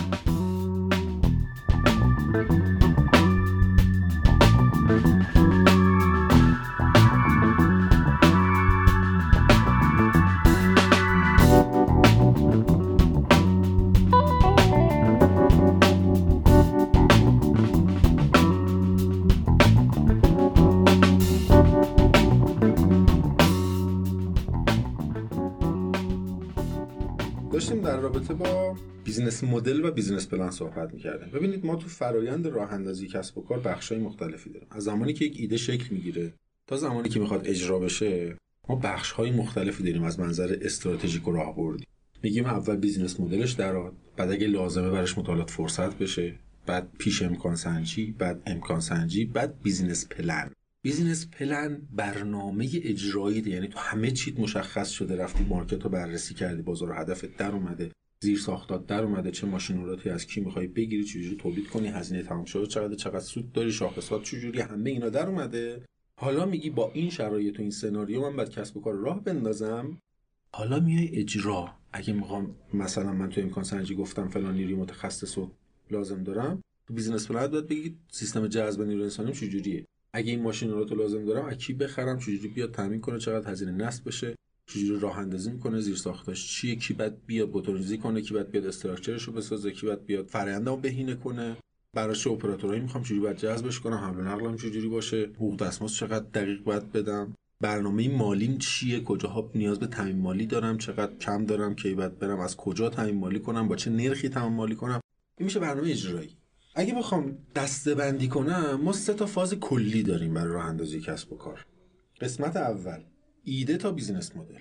رابطه با business model و business plan صحبت می‌کردیم. ببینید ما تو فرایند راه اندازی کسب و کار بخشای مختلفی داریم. از زمانی که یک ایده شکل می‌گیره تا زمانی که می‌خواد اجرا بشه ما بخش های مختلفی داریم. از منظر استراتژیک و راهبردی. میگیم اول business model ش دراد بعد اگه لازمه براش مطالعات فرصت بشه بعد پیش امکان سنجی بعد امکان سنجی بعد business plan. business plan برنامه اجرایی یعنی تو همه چیت مشخص شده رفتی market رو بررسی کردی بازار هدفت در اومده زیر ساختات در اومده چه ماشین‌آلاتی از کی می‌خوای بگیری چجوری تولید کنی هزینه تمام شده چقدر چقدر سود داری شاخصات چجوری همه اینا در اومده. حالا میگی با این شرایط و این سناریو من بعد کسب و کار راه بندازم. حالا میای اجرا. اگه می‌خوام مثلا من تو امکان سنجی گفتم فلان نیروی متخصص رو لازم دارم تو business plan باید بگید سیستم جذب نیروی انسانی چجوریه. اگه این ماشین رو لازم دارم از کی بخرم؟ چجوری بیاد تامین کنه؟ چقدر هزینه نصب بشه؟ چجوری راه اندازی می‌کنه؟ زیر ساختاش چیه؟ کی بعد بیاد موتوریزی کنه؟ کی بعد بیاد استراکچرش رو بسازه؟ کی بعد بیاد فرآیندمو بهینه کنه؟ براش اپراتورایی می‌خوام چجوری باید جذبش کنم؟ حمل نقلم چجوری باشه؟ حقوق دستمزد چقدر دقیق باید بدم؟ برنامه مالیم چیه؟ کجاها نیاز به تامین مالی دارم؟ چقدر کم دارم؟ کی بعد برم؟ از کجا تامین مالی کنم؟ با چه نرخی تامین مالی کنم؟ این میشه برنامه اجرایی. اگه بخوام دسته بندی کنم ما سه تا فاز کلی داریم برای راه اندازی کسب و کار. قسمت اول ایده تا business model.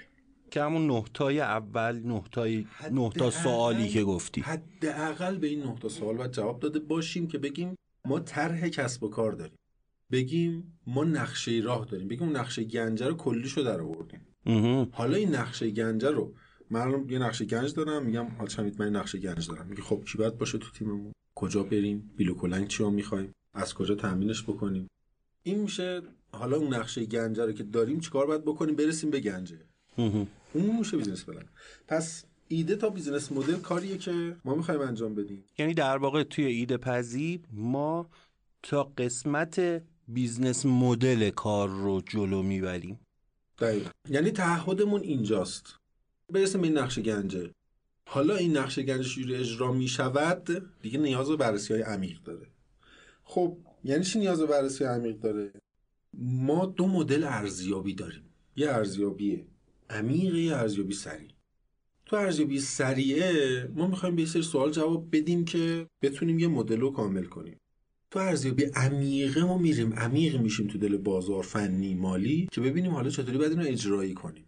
که همون نه تای اول نه تای نه تا سوالی که گفتی. حداقل به این نه تا سوال باید جواب داده باشیم که بگیم ما طرح کسب و کار داریم. بگیم ما نقشه راه داریم. بگیم نقشه گنجه رو کلیشو در آوردیم. حالا این نقشه گنجه رو من یه نقشه گنج دارم میگم حمید من نقشه گنج دارم. میگه خب کی باید باشه تو تیممون؟ کجا بریم؟ بیل و کلنگ چی می‌خوایم؟ از کجا تامینش بکنیم؟ این میشه حالا اون نقشه گنجه رو که داریم چیکار باید بکنیم؟ برسیم به گنجه اون میشه business plan. پس ایده تا business model کاریه که ما می‌خوایم انجام بدیم. یعنی در واقع توی ایده پزی ما تا قسمت business model کار رو جلو می‌بریم. دقیقا. یعنی تعهدمون اینجاست. برسیم به این نقشه گنجه حالا این نقشه گنج چجوری اجرا می شود دیگه نیاز به بررسی های عمیق داره. خب یعنی چی نیاز به بررسی عمیق داره؟ ما دو مدل ارزیابی داریم. یه ارزیابی عمیق یه ارزیابی سریع. تو ارزیابی سریعه ما می‌خوایم به سری سوال جواب بدیم که بتونیم یه مدل رو کامل کنیم. تو ارزیابی عمیقه ما میریم عمیق میشیم تو دل بازار فنی مالی که ببینیم حالا چطوری باید اینو اجرایی کنیم.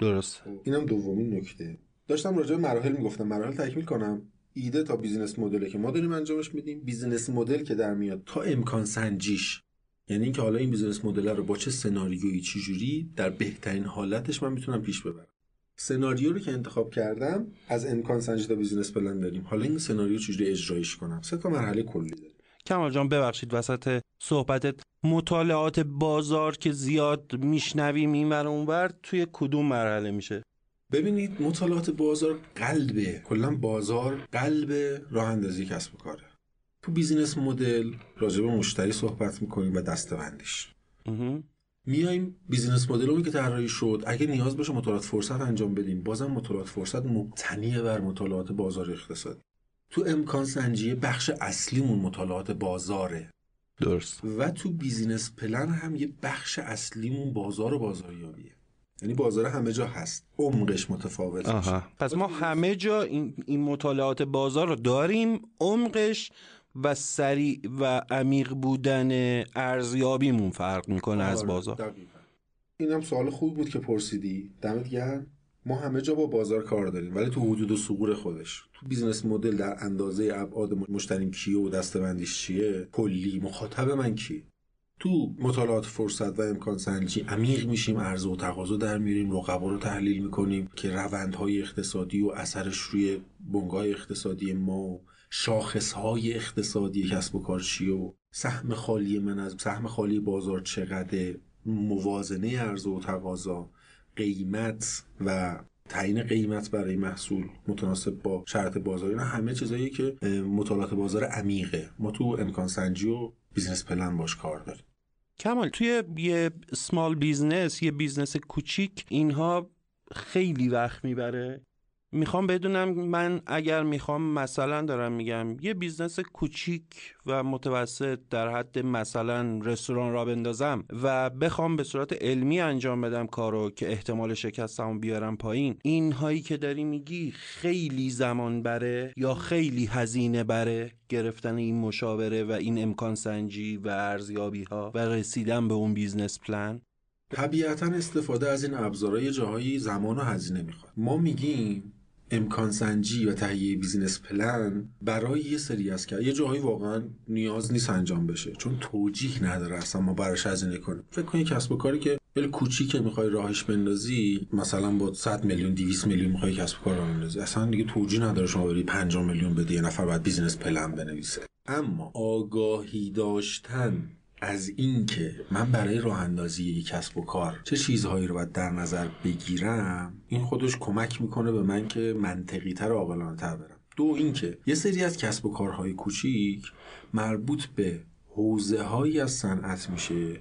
درست اینم دومین نکته. داشتم راجع به مراحل می‌گفتم. مراحل تکمیل کنم. ایده تا business model ی که ما داریم انجامش میدیم. business model که در میاد تا امکان سنجیش. یعنی اینکه حالا این business model رو با چه سناریویی چجوری در بهترین حالتش من می‌تونم پیش ببرم. سناریو رو که انتخاب کردم از امکان سنجی تا business plan داریم. حالا این سناریو چجوری اجرایش کنم؟ سه تا مرحله کلی داریم. کمال جان ببخشید وسط صحبتت مطالعات بازار که زیاد میشنویم این ور اونور توی کدوم مرحله میشه؟ ببینید مطالعات بازار قلبه. کلا بازار قلب راه اندازی کسب و کاره. تو بیزینس مدل راجع به مشتری صحبت می‌کنیم و دسته‌بندیش. میایم business model که طراحی شد. اگه نیاز باشه مطالعات فرصت انجام بدیم. بازم مطالعات فرصت مبتنی بر مطالعات بازار اقتصادی. تو امکان سنجی بخش اصلیمون مطالعات بازاره. درست. و تو business plan هم یه بخش اصلیمون بازار و بازاریابیه. یعنی بازار همه جا هست. عمقش متفاوت آها. پس ما همه جا این, این مطالعات بازار رو داریم. عمقش و سریع و عمیق بودن ارزیابیمون فرق می‌کنه از آره، بازار. دقیقاً. اینم سوال خوب بود که پرسیدی. دمت گرم. ما همه جا با بازار کار داریم ولی تو حدود و ثغور خودش. تو business model در اندازه ابعاد مشتریم کیه و دسته‌بندیش چیه؟ کلی. مخاطب من کیه تو مطالعات فرصت و امکان سنجی عمیق میشیم عرضه و تقاضا در میریم رقبا رو تحلیل می‌کنیم که روندهای اقتصادی و اثرش روی بنگاه اقتصادی ما و شاخصهای اقتصادی کسب و کار چیه و سهم خالی من از سهم خالی بازار چقدر موازنه عرضه و تقاضا. قیمت و تعیین قیمت برای محصول متناسب با شرط بازار. اینا همه چیزایی که مطالعات بازار عمیقه. ما تو امکان سنجی و business plan باش کار داریم. کمال توی یه small business یه business کوچیک اینها خیلی وقت می‌بره. می‌خوام بدونم من اگر می‌خوام مثلا دارم میگم یه business کوچیک و متوسط در حد مثلا رستوران راه بندازم و بخوام به صورت علمی انجام بدم کارو که احتمال شکستمو بیارم پایین این هایی که داری میگی خیلی زمان بره یا خیلی هزینه بره گرفتن این مشاوره و این امکان سنجی و ارزیابی ها و رسیدن به اون business plan طبیعتا استفاده از این ابزارها یه جاهایی زمان و هزینه می‌خواد. ما میگیم امکان سنجی و تهیه business plan برای یه سری از که یه جاهایی واقعا نیاز نیست انجام بشه چون توجیه نداره اصلا ما براش هزینه کنیم. فکر کنید کسب و کاری که خیلی کوچیکه می‌خوای راهش بندازی مثلا با 100 میلیون 200 میلیون می‌خوای کسب و کار راه بندازی. اصلا دیگه توجیه نداره شما بری 5 میلیون بدی یه نفر بیاد business plan بنویسه. اما آگاهی داشتن از اینکه من برای راه اندازی یک کسب و کار چه چیزهایی رو باید در نظر بگیرم این خودش کمک می‌کنه به من که منطقی تر و عاقلانه تر برم. دو اینکه یه سری از کسب و کارهای کوچیک مربوط به حوزه هایی از صنعت میشه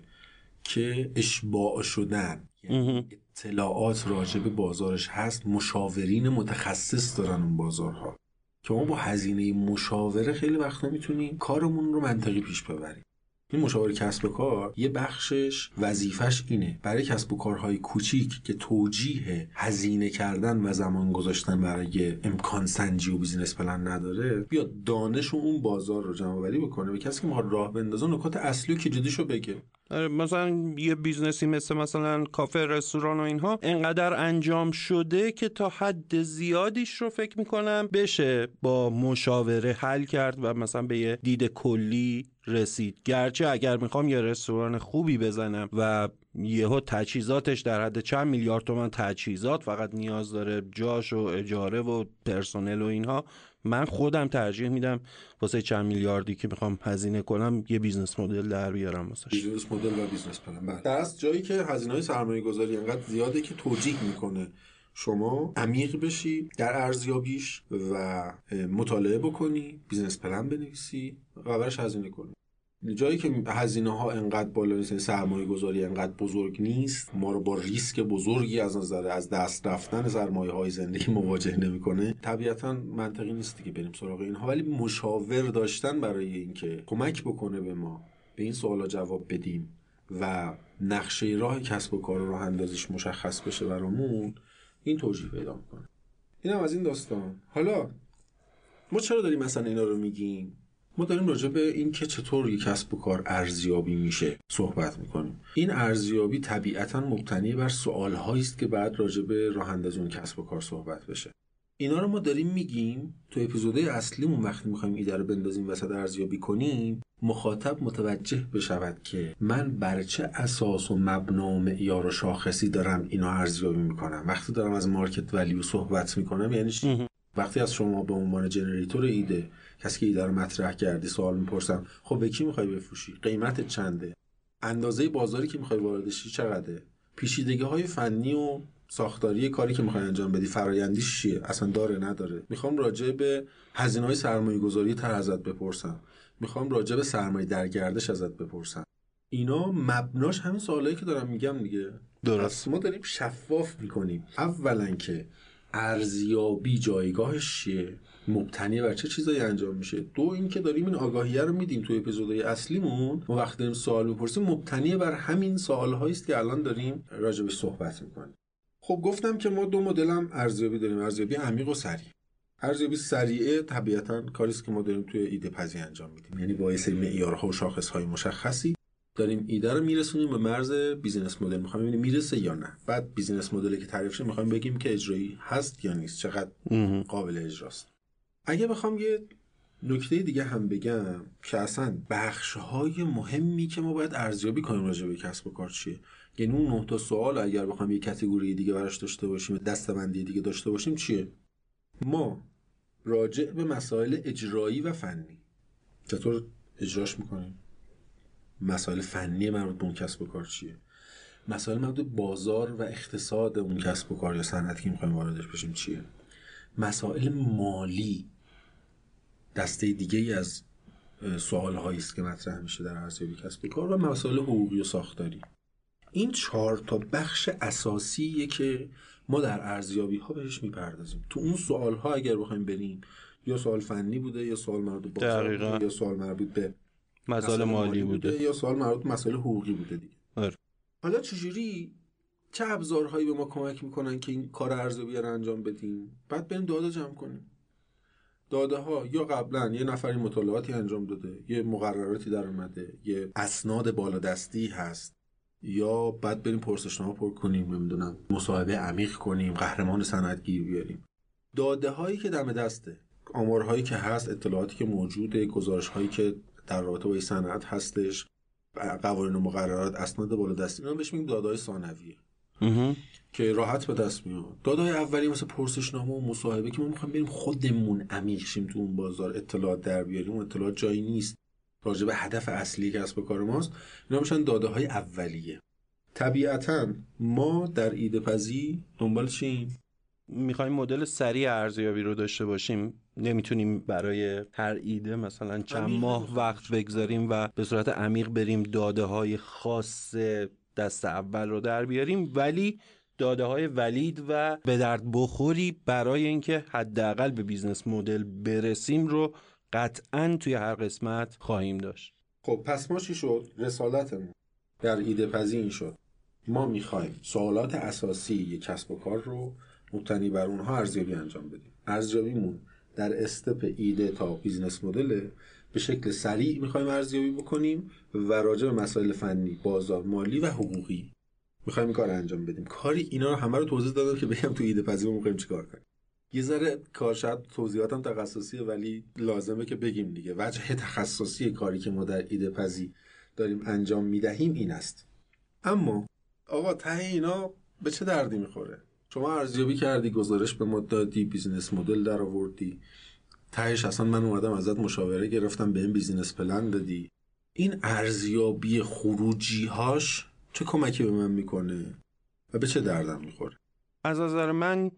که اشباع شدن یعنی اطلاعات راجع به بازارش هست مشاورین متخصص دارن اون بازارها. که ما با هزینه مشاوره خیلی وقتا می‌تونیم کارمون رو منطقی پیش ببریم. این مشاور کسب و کار یه بخشش وظیفش اینه. برای کسب و کارهای کوچیک که توجیه هزینه کردن و زمان گذاشتن برای امکان سنجی و business plan نداره بیاد دانش و اون بازار رو جمع آوری بکنه به کسی که ما راه بندازه نکات اصلی که جدیشو بگه. آره، مثلا یه business ی مثل مثلا کافه رستوران و اینها انقدر انجام شده که تا حد زیادیش رو فکر می‌کنم بشه با مشاوره حل کرد و مثلا به یه دید کلی رسید. گرچه اگر می‌خوام یه رستوران خوبی بزنم و یهو تجهیزاتش در حد چند میلیارد تومن تجهیزات فقط نیاز داره جاش و اجاره و پرسنل و اینها من خودم ترجیح میدم واسه چند میلیاردی که می‌خوام هزینه کنم یه business model در بیارم واسه business model و business plan. بله. در جایی که هزینه های سرمایه گذاری انقدر زیاده که توجیه می‌کنه شما عمیق بشی در ارزیابیش و مطالعه بکنی business plan بنویسی و برش هزینه کنی. جایی که هزینه ها انقدر بالا نیست یعنی سرمایه گذاری انقدر بزرگ نیست ما رو با ریسک بزرگی از نظر از دست رفتن سرمایه های زندگی مواجه نمی‌کنه. طبیعتا منطقی نیست که بریم سراغ اینها ولی مشاور داشتن برای اینکه کمک بکنه به ما به این سوالا جواب بدیم و نقشه راه کسب و کار رو راه اندازیش مشخص بشه برامون این توجیه پیدا می‌کنه. اینم از این داستان. حالا ما چرا داریم مثلا اینا رو میگیم؟ ما داریم راجع به این که چطور یک کسب و کار ارزیابی میشه صحبت می‌کنیم. این ارزیابی طبیعتا مبتنی بر سوال است که بعد راجع به راه اون کسب و کار صحبت بشه. اینا رو ما داریم میگیم تو اپیزودهای اصلیمون وقتی می‌خوایم ایده رو بندازیم وسط ارزیابی کنیم مخاطب متوجه بشود که من بر چه اساس و مبنا و معیار و شاخصی دارم اینو ارزیابی می‌کنم. وقتی دارم از مارکت ولیو صحبت می‌کنم یعنی چی؟ وقتی از شما به عنوان جنریتور ایده کسی که ایده رو مطرح کردی سوال می‌پرسم خب به کی می‌خوای بفروشی؟ قیمت چنده؟ اندازه بازاری که می‌خوای واردشی چقدره؟ پیچیدگی های فنی و ساختاری کاری که می‌خوای انجام بدی فرایندیش چیه؟ اصلا داره نداره. می‌خوام راجع به هزینه های سرمایه گذاری تر ازت بپرسم. می‌خوام راجع به سرمایه در گردش ازت بپرسم. اینا مبناش همین سوالایی که دارم میگم دیگه. درست. ما داریم شفاف می‌کنیم. اولا که ارزیابی جایگاهش چیه؟ مبتنی بر چه چیزایی انجام میشه؟ دو اینکه داریم این آگاهیه رو میدیم توی اپیزودهای اصلیمون. و وقتی داریم سوال می‌پرسیم مبتنی بر همین سوالهایی است که الان داریم راجبش صحبت می‌کنیم. خب گفتم که ما دو مدل هم ارزیابی داریم ارزیابی عمیق و سریع. ارزیابی سریعه طبیعتا کاری که ما داریم توی ایده پذی انجام میدیم. یعنی با سری معیارها و شاخصهای مشخصی داریم ایده رو میرسونیم به مرز business model. می‌خوایم ببینیم می‌رسه یا نه. بعد business model ی که تعریف شده می‌خوایم بگیم که اجرایی هست یا نیست چقدر قابل اجراست. اگه بخوام یه نکته دیگه هم بگم که اصلا بخش های مهمی که ما باید ارزیابی کنیم راجع به کسب و کار چیه. یعنی اون نه تا سوال اگر بخوام یه کتگوری دیگه براش داشته باشیم دستبندی دیگه داشته باشیم چیه؟ ما راجع به مسائل اجرایی و فنی چطور اجراش می‌کنیم؟ مسائل فنی مربوط به اون کسب و کار چیه؟ مسائل مربوط بازار و اقتصاد اون کسب و کار یا صنعتی که می‌خوایم واردش بشیم چیه؟ مسائل مالی دسته دیگه ای از سوال هایی است که مطرح میشه در ارزیابی کسب و کار و مسائل حقوقی و ساختاری. این چهار تا بخش اساسیه که ما در ارزیابی ها بهش می‌پردازیم. تو اون سوال ها اگر بخوایم بریم یا سوال فنی بوده یا سوال مربوط به یا سوال مربوط به مسائل مالی بوده. یا سوال مربوط به مسائل حقوقی بوده دیگه. آره. حالا چجوری چه ابزارهایی به ما کمک می‌کنن که این کار ارزیابی رو انجام بدیم؟ بعد بریم داده جمع کنیم. داده ها یا قبلا یه نفری مطالعاتی انجام داده یه مقرراتی در اومده یه اسناد بالادستی هست. یا بعد بریم پرسشنامه پر کنیم نمی‌دونم مصاحبه عمیق کنیم قهرمان صنعتگیر بیاریم. داده هایی که دم دسته آمارهایی که هست اطلاعاتی که موجوده گزارش هایی که در رابطه با صنعت هستش قوانین و مقررات اسناد بالادستی اینا بهش میگیم دادههای ثانویه. که راحت به دست میاد. دادای اولی مثل پرسشنامه و مصاحبه که ما می‌خوایم بریم خودمون عمیق شیم تو اون بازار اطلاعات در بیاریم اون اطلاعات جایی نیست. راجع به هدف اصلی کسب و کار ماست اینا میشن داده های اولیه. طبیعتا ما در ایده پزی دنبال چیم؟ می‌خوایم مدل سریع ارزیابی رو داشته باشیم. نمی‌تونیم برای هر ایده مثلا چند ماه وقت بگذاریم و به صورت عمیق بریم داده های خاص دست اول رو در بیاریم ولی داده های valid و به درد بخوری برای اینکه حداقل به business model برسیم رو قطعا توی هر قسمت خواهیم داشت. خب پس ما چی شد؟ رسالتمون در ایده پذی این شد. ما می‌خوایم سوالات اساسی یک کسب و کار رو مبتنی بر اونها ارزیابی انجام بدیم. ارزیابیمون در step ایده تا business model به شکل سریع می‌خوایم ارزیابی بکنیم و راجع به مسائل فنی بازار مالی و حقوقی می‌خوایم این کار انجام بدیم. کاری اینا رو همه رو توضیح دادم که بگم تو ایده پذیر می‌خوایم چیکار کنیم. یه ذره کار شاید توضیحاتم تخصصیه ولی لازمه که بگیم دیگه. وجه تخصصی کاری که ما در ایده پذی داریم انجام می‌دهیم این است. اما آقا ته اینا به چه دردی می‌خوره؟ شما ارزیابی کردی گزارش به ما دادی business model در آوردی تهش اصلا من اومدم ازت مشاوره گرفتم به این business plan دادی. این ارزیابی خروجی هاش چه کمکی به من می‌کنه و به چه دردم می‌خوره؟ از نظر من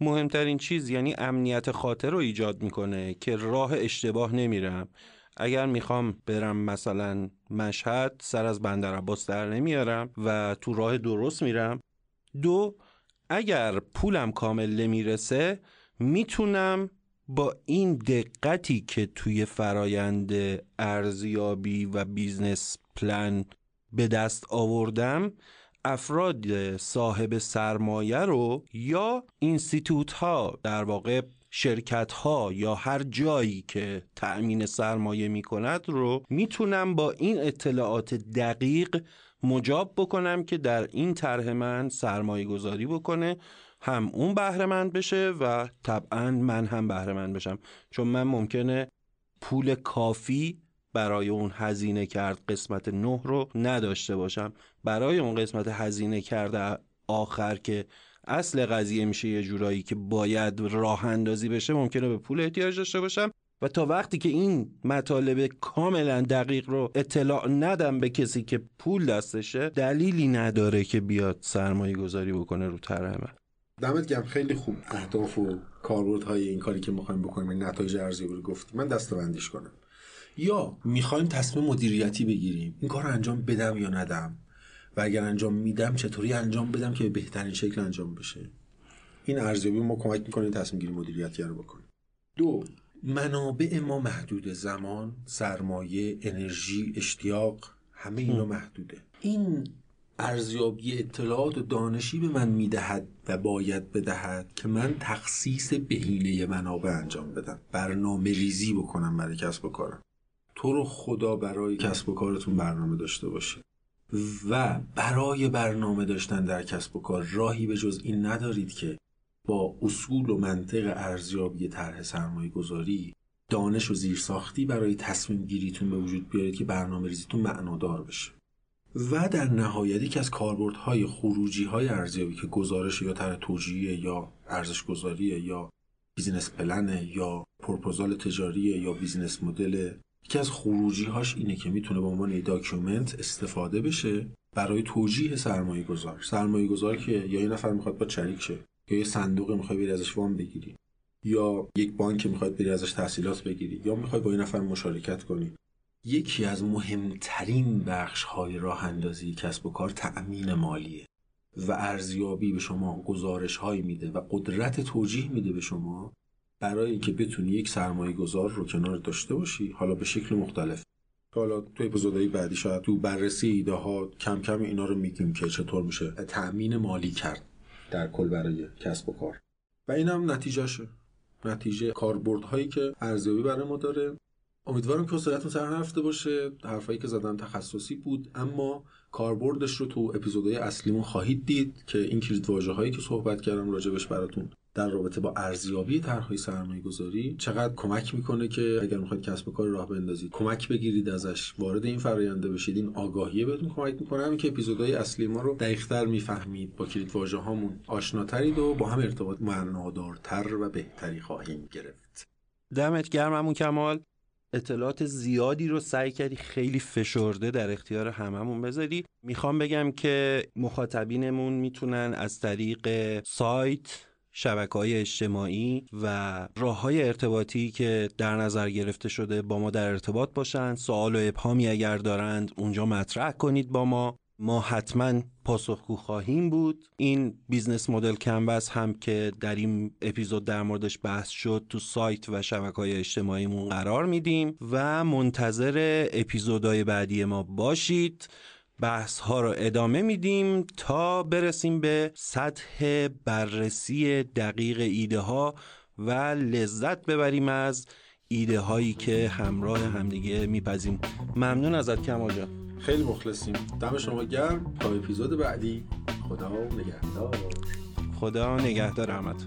مهمترین چیز یعنی امنیت خاطر رو ایجاد می‌کنه که راه اشتباه نمیرم. اگر می‌خوام برم مثلا مشهد سر از بندر عباس در نمیارم و تو راه درست میرم. دو اگر پولم کامل نمی‌رسه می‌تونم با این دقتی که توی فرایند ارزیابی و business plan به دست آوردم افراد صاحب سرمایه رو یا institute ها در واقع شرکت ها یا هر جایی که تأمین سرمایه می کند رو می‌تونم با این اطلاعات دقیق مجاب بکنم که در این طرح من سرمایه گذاری بکنه هم اون بهره بشه و طبعا من هم بهره بشم. چون من ممکنه پول کافی برای اون هزینه کرد قسمت نه رو نداشته باشم. برای اون قسمت هزینه کرده آخر که اصل قضیه میشه یه جورایی که باید راه اندازی بشه ممکنه به پول احتیاج داشته باشم. و تا وقتی که این مطالب کاملا دقیق رو اطلاع ندم به کسی که پول دستشه دلیلی نداره که بیاد سرمایه گذاری بکنه رو طرح من. دمت گرم. خیلی خوب. اهداف و کاربردهای این کاری که می‌خوایم بکنیم نتایج ارزیابی رو گفتی. من دستبندیش کنم. یا می‌خوایم تصمیم مدیریتی بگیریم این کار رو انجام بدم یا ندم؟ و اگر انجام میدم چطوری انجام بدم که به بهترین شکل انجام بشه؟ این ارزیابی ما کمک می‌کنه تصمیم گیری مدیریتی رو بکنیم. دو منابع ما محدود. زمان سرمایه انرژی اشتیاق همه اینا محدوده. این ارزیابی اطلاعات و دانشی به من می‌دهد و باید بدهد که من تخصیص بهینه منابع انجام بدم. برنامه ریزی بکنم برای کسب و کارم. تو رو خدا برای کسب و کارتون برنامه داشته باشه. و برای برنامه داشتن در کسب و کار راهی به جز این ندارید که با اصول و منطق ارزیابی طرح سرمایه گذاری دانش و زیرساختی برای تصمیم گیریتون به وجود بیارید که برنامه ریزیتون معنادار بشه. و در نهایت یکی از کاربردهای خروجی های ارزیابی که گزارش یا طرح توجیه یا ارزش گذاریه یا business plan ه یا پروپوزال تجاری یا business model یکی از خروجی هاش اینه که می‌تونه به عنوان document استفاده بشه برای توجیه سرمایه گذار سرمایه گذار که یا یه نفر می‌خواد با شریک شه یا یه صندوق می‌خواد بری ازش وام بگیری یا یک بانک می‌خواد بری ازش تسهیلات بگیری یا می‌خواد با این نفر مشارکت کنی. یکی از مهمترین بخش های راه اندازی کسب و کار تأمین مالیه و ارزیابی به شما گزارش هایی میده و قدرت توجیه میده به شما. برای اینکه بتونی یک سرمایه گذار رو کنار داشته باشی حالا به شکل مختلف. حالا تو اپیزودهای بعدی شاید تو بررسی ایده ها کم کم اینا رو میگیم که چطور میشه تأمین مالی کرد در کل برای کسب و کار. و این هم نتیجهشه. نتیجه کاربردهایی که ارزیابی برای ما داره. امیدوارم که حوصلتون سر نرفته باشه. حرفایی که زدم تخصصی بود اما کاربردش رو تو اپیزودهای اصلیمون خواهید دید که این کلید هایی که صحبت کردم راجبش براتون در رابطه با ارزیابی طرحهای سرمایه گذاری چقدر کمک می‌کنه که اگر می‌خواید کسب و کار راه بندازید کمک بگیرید ازش وارد این فراینده بشید این آگاهیه بهتون کمک می‌کنه؟ همین که اپیزودهای اصلی ما رو دقیقتر می‌فهمید. با کلید واژه هامون آشناترید و با هم ارتباط معنادارتر و بهتری خواهیم گرفت. دمت گرم کمال. اطلاعات زیادی رو سعی کردی خیلی فشرده در اختیار هممون بذاری. می‌خوام بگم که مخاطبینمون می‌تونن از طریق سایت شبکه های اجتماعی و راه های ارتباطی که در نظر گرفته شده با ما در ارتباط باشند. سوال و ابهامی اگر دارند اونجا مطرح کنید با ما. ما حتما پاسخگو خواهیم بود. این business model canvas هم که در این اپیزود در موردش بحث شد تو سایت و شبکه های اجتماعیمون قرار میدیم و منتظر اپیزودهای بعدی ما باشید. بحث ها رو ادامه میدیم تا برسیم به سطح بررسی دقیق ایده ها و لذت ببریم از ایده هایی که همراه همدیگه میپذیم. ممنون ازت کما جان. خیلی مخلصیم. دم شما گرم. تا اپیزود بعدی. خدا نگهدار. خدا نگهدار رحمت